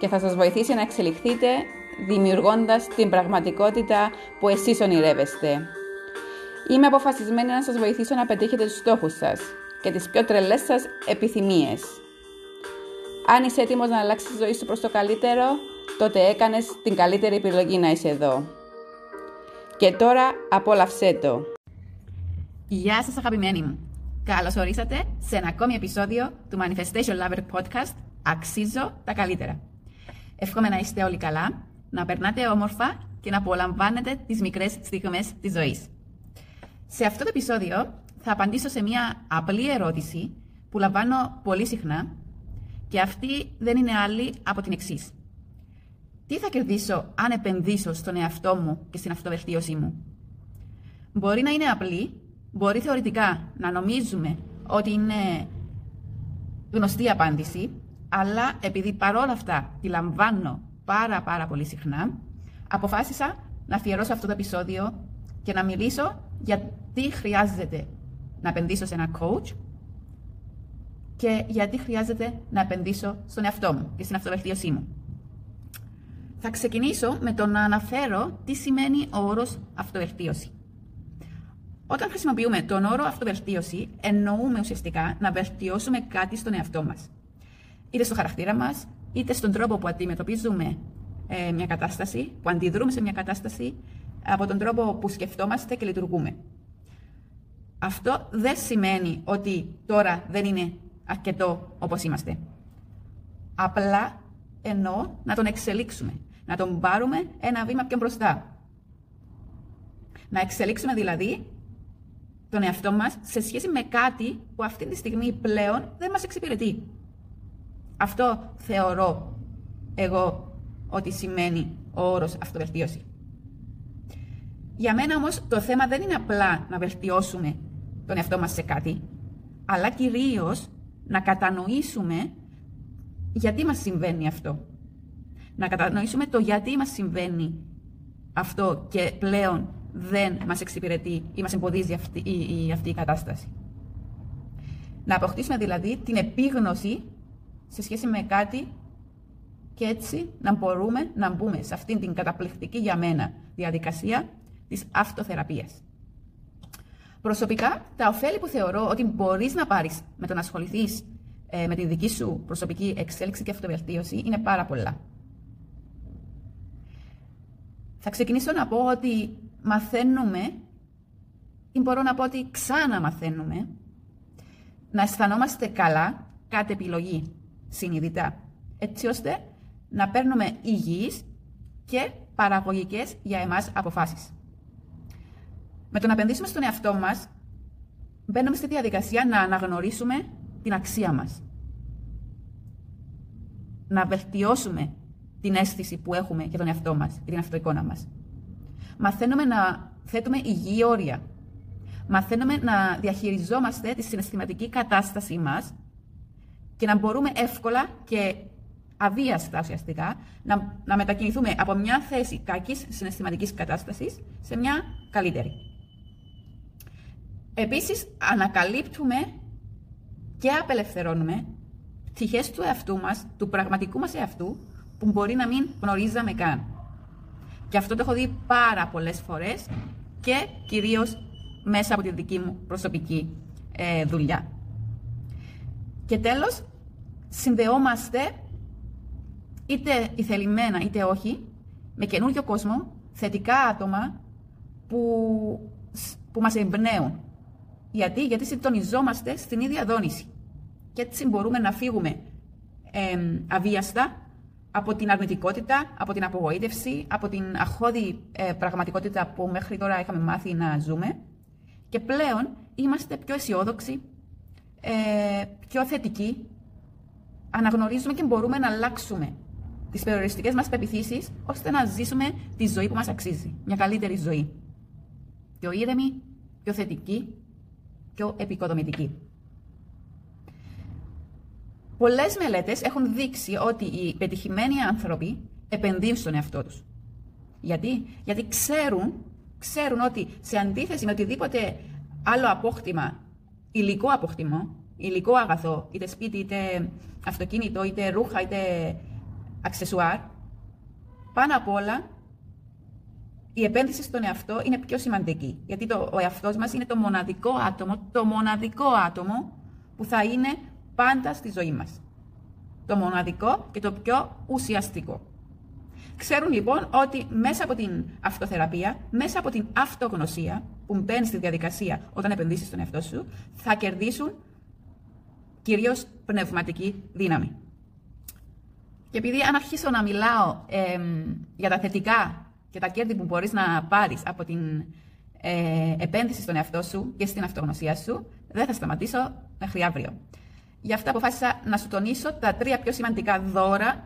και θα σας βοηθήσει να εξελιχθείτε δημιουργώντας την πραγματικότητα που εσείς ονειρεύεστε. Είμαι αποφασισμένη να σας βοηθήσω να πετύχετε τους στόχους σας και τις πιο τρελές σας επιθυμίες. Αν είσαι έτοιμος να αλλάξεις τη ζωή σου προς το καλύτερο, τότε έκανες την καλύτερη επιλογή να είσαι εδώ. Και τώρα απόλαυσέ το. Γεια σας αγαπημένοι μου. Καλώς ορίσατε σε ένα ακόμη επεισόδιο του Manifestation Lover Podcast Αξίζω τα καλύτερα. Εύχομαι να είστε όλοι καλά, να περνάτε όμορφα και να απολαμβάνετε τις μικρές στιγμές της ζωής. Σε αυτό το επεισόδιο θα απαντήσω σε μια απλή ερώτηση που λαμβάνω πολύ συχνά και αυτή δεν είναι άλλη από την εξής. Τι θα κερδίσω αν επενδύσω στον εαυτό μου και στην αυτοβελτίωσή μου; Μπορεί να είναι απλή, μπορεί θεωρητικά να νομίζουμε ότι είναι γνωστή απάντηση, αλλά επειδή παρόλα αυτά τη λαμβάνω πάρα πάρα πολύ συχνά, αποφάσισα να αφιερώσω αυτό το επεισόδιο και να μιλήσω για τι χρειάζεται να επενδύσω σε ένα coach και γιατί χρειάζεται να επενδύσω στον εαυτό μου και στην αυτοβελτίωσή μου. Θα ξεκινήσω με το να αναφέρω τι σημαίνει ο όρος αυτοβελτίωση. Όταν χρησιμοποιούμε τον όρο αυτοβελτίωση, εννοούμε ουσιαστικά να βελτιώσουμε κάτι στον εαυτό μας είτε στο χαρακτήρα μας, είτε στον τρόπο που αντιμετωπίζουμε ε, μια κατάσταση, που αντιδρούμε σε μια κατάσταση, από τον τρόπο που σκεφτόμαστε και λειτουργούμε. Αυτό δεν σημαίνει ότι τώρα δεν είναι αρκετό όπως είμαστε. Απλά εννοώ να τον εξελίξουμε, να τον πάρουμε ένα βήμα πιο μπροστά. Να εξελίξουμε δηλαδή τον εαυτό μας σε σχέση με κάτι που αυτή τη στιγμή πλέον δεν μας εξυπηρετεί. Αυτό θεωρώ εγώ ότι σημαίνει ο όρος αυτοβελτίωση. Για μένα όμως το θέμα δεν είναι απλά να βελτιώσουμε τον εαυτό μας σε κάτι, αλλά κυρίως να κατανοήσουμε γιατί μας συμβαίνει αυτό. Να κατανοήσουμε το γιατί μας συμβαίνει αυτό και πλέον δεν μας εξυπηρετεί ή μας εμποδίζει αυτή η, αυτή η κατάσταση. Να αποκτήσουμε δηλαδή την επίγνωση σε σχέση με κάτι και έτσι να μπορούμε να μπούμε σε αυτήν την καταπληκτική για μένα διαδικασία της αυτοθεραπείας. Προσωπικά, τα ωφέλη που θεωρώ ότι μπορείς να πάρεις με το να ασχοληθείς ε, με τη δική σου προσωπική εξέλιξη και αυτοβελτίωση είναι πάρα πολλά. Θα ξεκινήσω να πω ότι μαθαίνουμε ή μπορώ να πω ότι ξαναμαθαίνουμε να αισθανόμαστε καλά κάτι επιλογή συνειδητά, έτσι ώστε να παίρνουμε υγιείς και παραγωγικές για εμάς αποφάσεις. Με το να επενδύσουμε στον εαυτό μας, μπαίνουμε στη διαδικασία να αναγνωρίσουμε την αξία μας. Να βελτιώσουμε την αίσθηση που έχουμε για τον εαυτό μας και την αυτοεικόνα μας. Μαθαίνουμε να θέτουμε υγιή όρια. Μαθαίνουμε να διαχειριζόμαστε τη συναισθηματική κατάστασή μας και να μπορούμε εύκολα και αβίαστα ουσιαστικά να, να μετακινηθούμε από μια θέση κακής συναισθηματικής κατάστασης σε μια καλύτερη. Επίσης, ανακαλύπτουμε και απελευθερώνουμε πτυχές του εαυτού μας, του πραγματικού μας εαυτού, που μπορεί να μην γνωρίζαμε καν. Και αυτό το έχω δει πάρα πολλές φορές και κυρίως μέσα από τη δική μου προσωπική ε, δουλειά. Και τέλος, συνδεόμαστε είτε ηθελημένα είτε όχι με καινούριο κόσμο, θετικά άτομα που, που μας εμπνέουν. Γιατί, γιατί συντονιζόμαστε στην ίδια δόνηση. Και έτσι μπορούμε να φύγουμε ε, αβίαστα από την αρνητικότητα, από την απογοήτευση, από την αχώδη ε, πραγματικότητα που μέχρι τώρα είχαμε μάθει να ζούμε και πλέον είμαστε πιο αισιόδοξοι, ε, πιο θετικοί, αναγνωρίζουμε και μπορούμε να αλλάξουμε τις περιοριστικές μας πεπιθήσεις, ώστε να ζήσουμε τη ζωή που μας αξίζει. Μια καλύτερη ζωή. Πιο ήρεμη, πιο θετική, πιο επικοδομητική. Πολλές μελέτες έχουν δείξει ότι οι πετυχημένοι άνθρωποι επενδύουν στον εαυτό τους. Γιατί, Γιατί ξέρουν, ξέρουν ότι σε αντίθεση με οτιδήποτε άλλο απόκτημα, υλικό απόκτημα, υλικό αγαθό, είτε σπίτι, είτε αυτοκίνητο, είτε ρούχα, είτε αξεσουάρ, πάνω απ' όλα η επένδυση στον εαυτό είναι πιο σημαντική. Γιατί το, ο εαυτός μας είναι το μοναδικό άτομο, το μοναδικό άτομο που θα είναι πάντα στη ζωή μας. Το μοναδικό και το πιο ουσιαστικό. Ξέρουν λοιπόν ότι μέσα από την αυτοθεραπεία, μέσα από την αυτογνωσία που μπαίνει στη διαδικασία όταν επενδύσεις στον εαυτό σου, θα κερδίσουν κυρίως πνευματική δύναμη. Και επειδή αν αρχίσω να μιλάω για τα θετικά και τα κέρδη που μπορείς να πάρεις από την ε, επένδυση στον εαυτό σου και στην αυτογνωσία σου, δεν θα σταματήσω μέχρι αύριο. Γι' αυτό αποφάσισα να σου τονίσω τα τρία πιο σημαντικά δώρα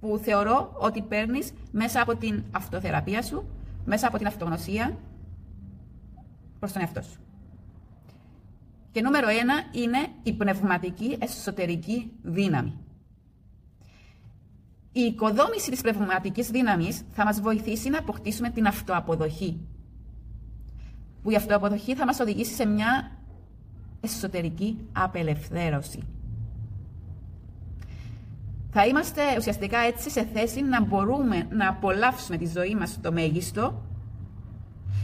που θεωρώ ότι παίρνεις μέσα από την αυτοθεραπεία σου, μέσα από την αυτογνωσία προς τον εαυτό σου. Και νούμερο ένα είναι η πνευματική εσωτερική δύναμη. Η οικοδόμηση της πνευματικής δύναμης θα μας βοηθήσει να αποκτήσουμε την αυτοαποδοχή. Που η αυτοαποδοχή θα μας οδηγήσει σε μια εσωτερική απελευθέρωση. Θα είμαστε ουσιαστικά έτσι σε θέση να μπορούμε να απολαύσουμε τη ζωή μας στο μέγιστο.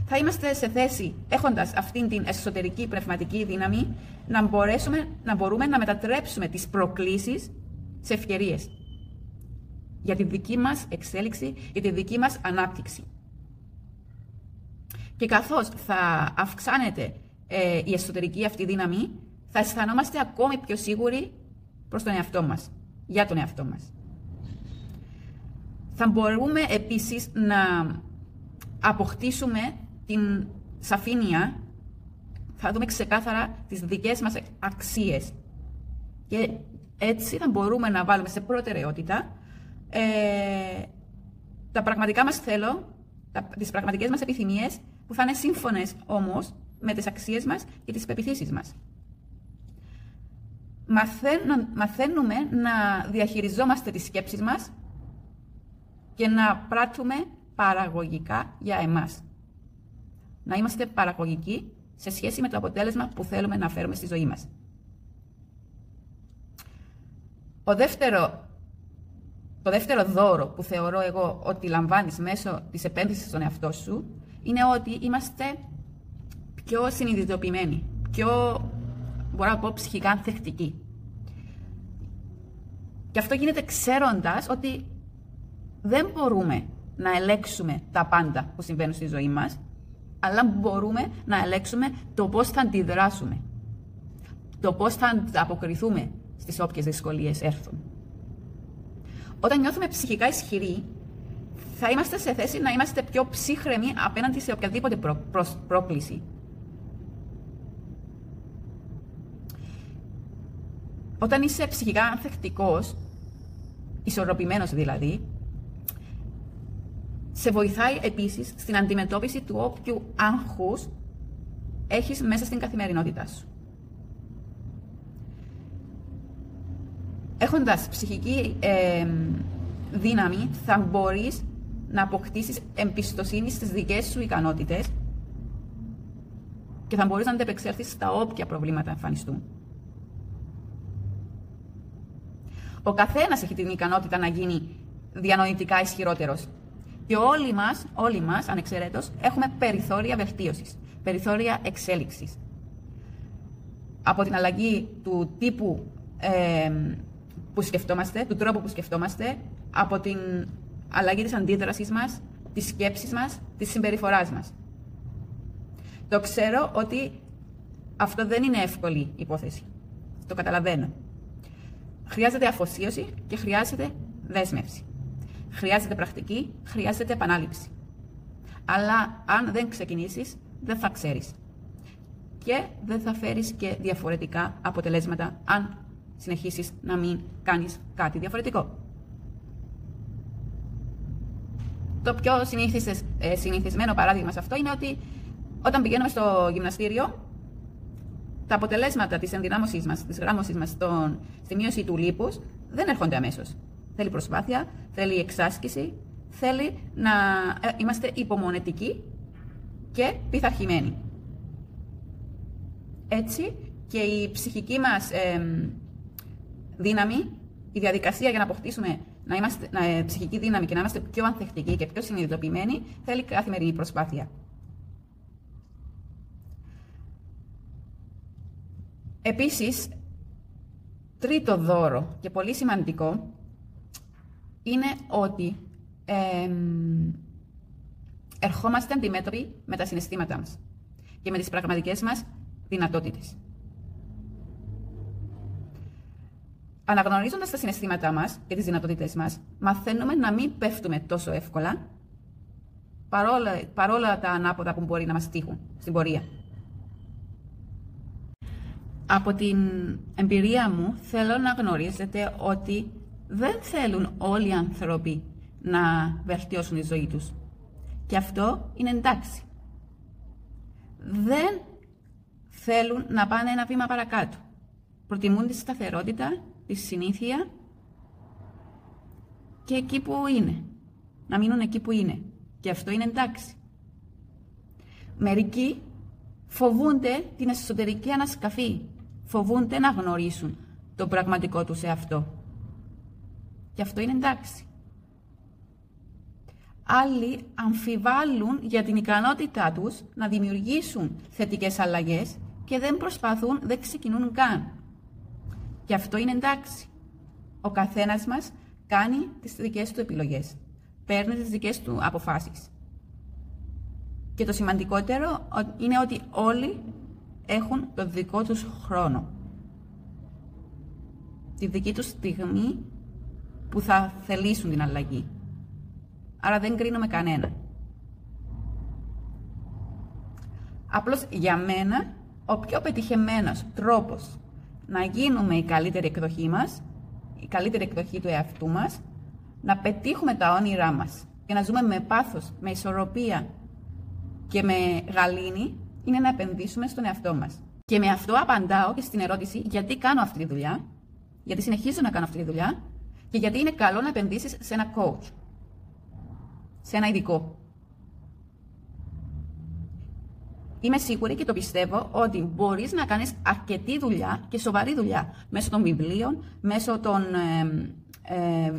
Θα είμαστε σε θέση, έχοντας αυτήν την εσωτερική πνευματική δύναμη, να, μπορέσουμε, να μπορούμε να μετατρέψουμε τις προκλήσεις σε ευκαιρίες για τη δική μας εξέλιξη, για τη δική μας ανάπτυξη. Και καθώς θα αυξάνεται ε, η εσωτερική αυτή δύναμη, θα αισθανόμαστε ακόμη πιο σίγουροι προς τον εαυτό μας, για τον εαυτό μας. Θα μπορούμε επίσης να αποκτήσουμε την σαφήνεια, θα δούμε ξεκάθαρα τις δικές μας αξίες. Και έτσι θα μπορούμε να βάλουμε σε προτεραιότητα ε, τα πραγματικά μας θέλω, τα, τις πραγματικές μας επιθυμίες, που θα είναι σύμφωνες όμως με τις αξίες μας και τις πεπιθήσεις μας. μαθαίνουμε να διαχειριζόμαστε τις σκέψεις μας και να πράττουμε παραγωγικά για εμάς. Να είμαστε παραγωγικοί σε σχέση με το αποτέλεσμα που θέλουμε να φέρουμε στη ζωή μας. Ο δεύτερο το δεύτερο δώρο που θεωρώ εγώ ότι λαμβάνεις μέσω της επένδυσης στον εαυτό σου είναι ότι είμαστε πιο συνειδητοποιημένοι, πιο, μπορώ να πω, ψυχικά ανθεκτικοί. Και αυτό γίνεται ξέροντας ότι δεν μπορούμε να ελέξουμε τα πάντα που συμβαίνουν στη ζωή μας, αλλά μπορούμε να ελέξουμε το πώς θα αντιδράσουμε, το πώς θα αποκριθούμε στις όποιες δυσκολίες έρθουν. Όταν νιώθουμε ψυχικά ισχυροί, θα είμαστε σε θέση να είμαστε πιο ψύχρεμοι απέναντι σε οποιαδήποτε πρόκληση. Όταν είσαι ψυχικά ανθεκτικός, ισορροπημένος δηλαδή, σε βοηθάει επίσης στην αντιμετώπιση του όποιου άγχους έχεις μέσα στην καθημερινότητά σου. έχοντας ψυχική δύναμη, θα μπορείς να αποκτήσεις εμπιστοσύνη στις δικές σου ικανότητες και θα μπορείς να αντεπεξέλθεις στα όποια προβλήματα εμφανιστούν. Ο καθένας έχει την ικανότητα να γίνει διανοητικά ισχυρότερος. Και όλοι μας, όλοι μας, ανεξαιρέτως, έχουμε περιθώρια βελτίωσης, περιθώρια εξέλιξης. Από την αλλαγή του τύπου που σκεφτόμαστε, του τρόπου που σκεφτόμαστε, από την αλλαγή της αντίδρασης μας, της σκέψης μας, της συμπεριφοράς μας. Το ξέρω ότι αυτό δεν είναι εύκολη υπόθεση. Το καταλαβαίνω. Χρειάζεται αφοσίωση και χρειάζεται δέσμευση. Χρειάζεται πρακτική, χρειάζεται επανάληψη. Αλλά αν δεν ξεκινήσεις, δεν θα ξέρεις. Και δεν θα φέρεις και διαφορετικά αποτελέσματα αν συνεχίσεις να μην κάνεις κάτι διαφορετικό. Το πιο ε, συνηθισμένο παράδειγμα σε αυτό είναι ότι όταν πηγαίνουμε στο γυμναστήριο, τα αποτελέσματα της ενδυνάμωσής μας, της γράμμωσής μας στον, στη μείωση του λίπους δεν έρχονται αμέσως. Θέλει προσπάθεια, θέλει εξάσκηση, θέλει να ε, είμαστε υπομονετικοί και πειθαρχημένοι. Έτσι και η ψυχική μας δύναμη, η διαδικασία για να αποκτήσουμε να είμαστε, να, ε, ψυχική δύναμη και να είμαστε πιο ανθεκτικοί και πιο συνειδητοποιημένοι, θέλει καθημερινή προσπάθεια. Επίσης, τρίτο δώρο και πολύ σημαντικό είναι ότι ερχόμαστε αντιμέτωποι με τα συναισθήματά μας και με τις πραγματικές μας δυνατότητες. Αναγνωρίζοντας τα συναισθήματά μας και τις δυνατότητες μας, μαθαίνουμε να μην πέφτουμε τόσο εύκολα παρόλα, παρόλα τα ανάποδα που μπορεί να μας τύχουν στην πορεία. Από την εμπειρία μου θέλω να γνωρίζετε ότι δεν θέλουν όλοι οι άνθρωποι να βελτιώσουν τη ζωή τους. Και αυτό είναι εντάξει. Δεν θέλουν να πάνε ένα βήμα παρακάτω. Προτιμούν τη σταθερότητα, τη συνήθεια και εκεί που είναι. Να μείνουν εκεί που είναι. Και αυτό είναι εντάξει. Μερικοί φοβούνται την εσωτερική ανασκαφή. Φοβούνται να γνωρίσουν το πραγματικό τους εαυτό. Και αυτό είναι εντάξει. Άλλοι αμφιβάλλουν για την ικανότητά τους να δημιουργήσουν θετικές αλλαγές και δεν προσπαθούν, δεν ξεκινούν καν. Και αυτό είναι εντάξει. Ο καθένας μας κάνει τις δικές του επιλογές. Παίρνει τις δικές του αποφάσεις. Και το σημαντικότερο είναι ότι όλοι έχουν το δικό τους χρόνο. Τη δική τους στιγμή που θα θελήσουν την αλλαγή. Άρα δεν κρίνουμε κανένα. Απλώς για μένα, ο πιο πετυχεμένος τρόπος να γίνουμε η καλύτερη εκδοχή μας, η καλύτερη εκδοχή του εαυτού μας, να πετύχουμε τα όνειρά μας και να ζούμε με πάθος, με ισορροπία και με γαλήνη, είναι να επενδύσουμε στον εαυτό μας. Και με αυτό απαντάω και στην ερώτηση γιατί κάνω αυτή τη δουλειά, γιατί συνεχίζω να κάνω αυτή τη δουλειά και γιατί είναι καλό να επενδύσεις σε ένα coach, σε ένα ειδικό. Είμαι σίγουρη και το πιστεύω ότι μπορείς να κάνεις αρκετή δουλειά και σοβαρή δουλειά μέσω των βιβλίων, μέσω των ε, ε,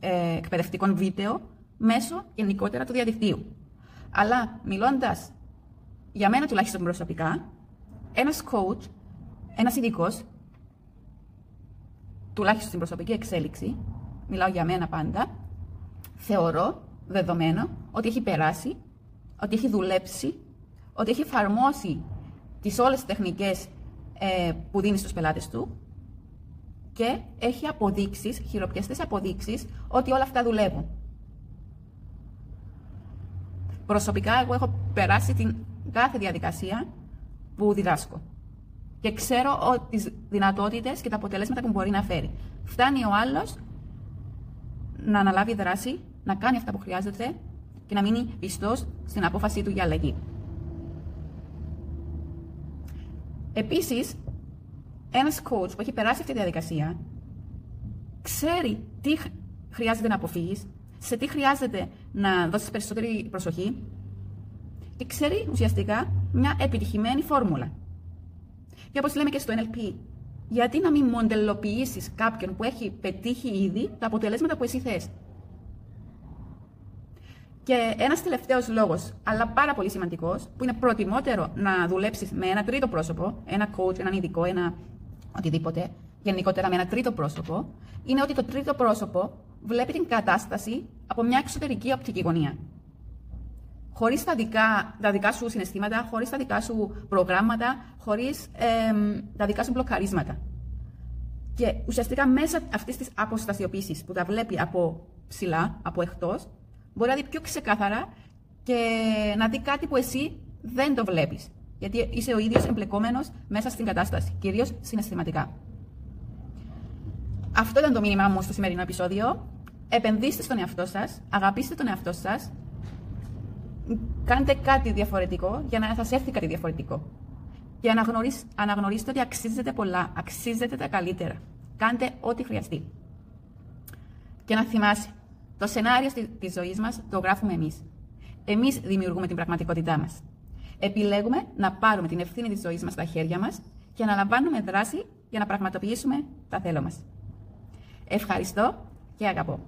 ε, εκπαιδευτικών βίντεο, μέσω γενικότερα του διαδικτύου. Αλλά μιλώντας για μένα τουλάχιστον προσωπικά, ένας coach, ένας ειδικός, τουλάχιστον στην προσωπική εξέλιξη, μιλάω για μένα πάντα, θεωρώ δεδομένο ότι έχει περάσει, ότι έχει δουλέψει ότι έχει εφαρμόσει τις όλες τις τεχνικές ε, που δίνει στους πελάτες του και έχει αποδείξεις, χειροπιαστές αποδείξεις, ότι όλα αυτά δουλεύουν. Προσωπικά, εγώ έχω περάσει την κάθε διαδικασία που διδάσκω. Και ξέρω τις δυνατότητες και τα αποτελέσματα που μπορεί να φέρει. Φτάνει ο άλλος να αναλάβει δράση, να κάνει αυτά που χρειάζεται και να μείνει πιστός στην απόφασή του για αλλαγή. Επίσης, ένας coach που έχει περάσει αυτή τη διαδικασία ξέρει τι χρειάζεται να αποφύγεις, σε τι χρειάζεται να δώσεις περισσότερη προσοχή και ξέρει ουσιαστικά μια επιτυχημένη φόρμουλα. Και όπως λέμε και στο NLP, γιατί να μην μοντελοποιήσεις κάποιον που έχει πετύχει ήδη τα αποτελέσματα που εσύ θες; Και ένας τελευταίος λόγος, αλλά πάρα πολύ σημαντικός, που είναι προτιμότερο να δουλέψεις με ένα τρίτο πρόσωπο, ένα coach, έναν ειδικό, ένα οτιδήποτε, γενικότερα με ένα τρίτο πρόσωπο, είναι ότι το τρίτο πρόσωπο βλέπει την κατάσταση από μια εξωτερική οπτική γωνία. Χωρίς τα, τα δικά σου συναισθήματα, χωρίς τα δικά σου προγράμματα, χωρίς τα δικά σου μπλοκαρίσματα. Και ουσιαστικά μέσα αυτής της αποστασιοποίησης που τα βλέπει από ψηλά, από εκτός, μπορεί να δει πιο ξεκάθαρα και να δει κάτι που εσύ δεν το βλέπεις. Γιατί είσαι ο ίδιος εμπλεκόμενος μέσα στην κατάσταση, κυρίως συναισθηματικά. Αυτό ήταν το μήνυμά μου στο σημερινό επεισόδιο. Επενδύστε στον εαυτό σας, αγαπήστε τον εαυτό σας Κάντε κάτι διαφορετικό για να σας έρθει κάτι διαφορετικό. Και αναγνωρίστε ότι αξίζετε πολλά, αξίζετε τα καλύτερα. Κάντε ό,τι χρειαστεί. Και να θυμάσαι, το σενάριο της ζωής μας το γράφουμε εμείς. Εμείς δημιουργούμε την πραγματικότητά μας. Επιλέγουμε να πάρουμε την ευθύνη της ζωής μας στα χέρια μας και να λαμβάνουμε δράση για να πραγματοποιήσουμε τα θέλω μας. Ευχαριστώ και αγαπώ.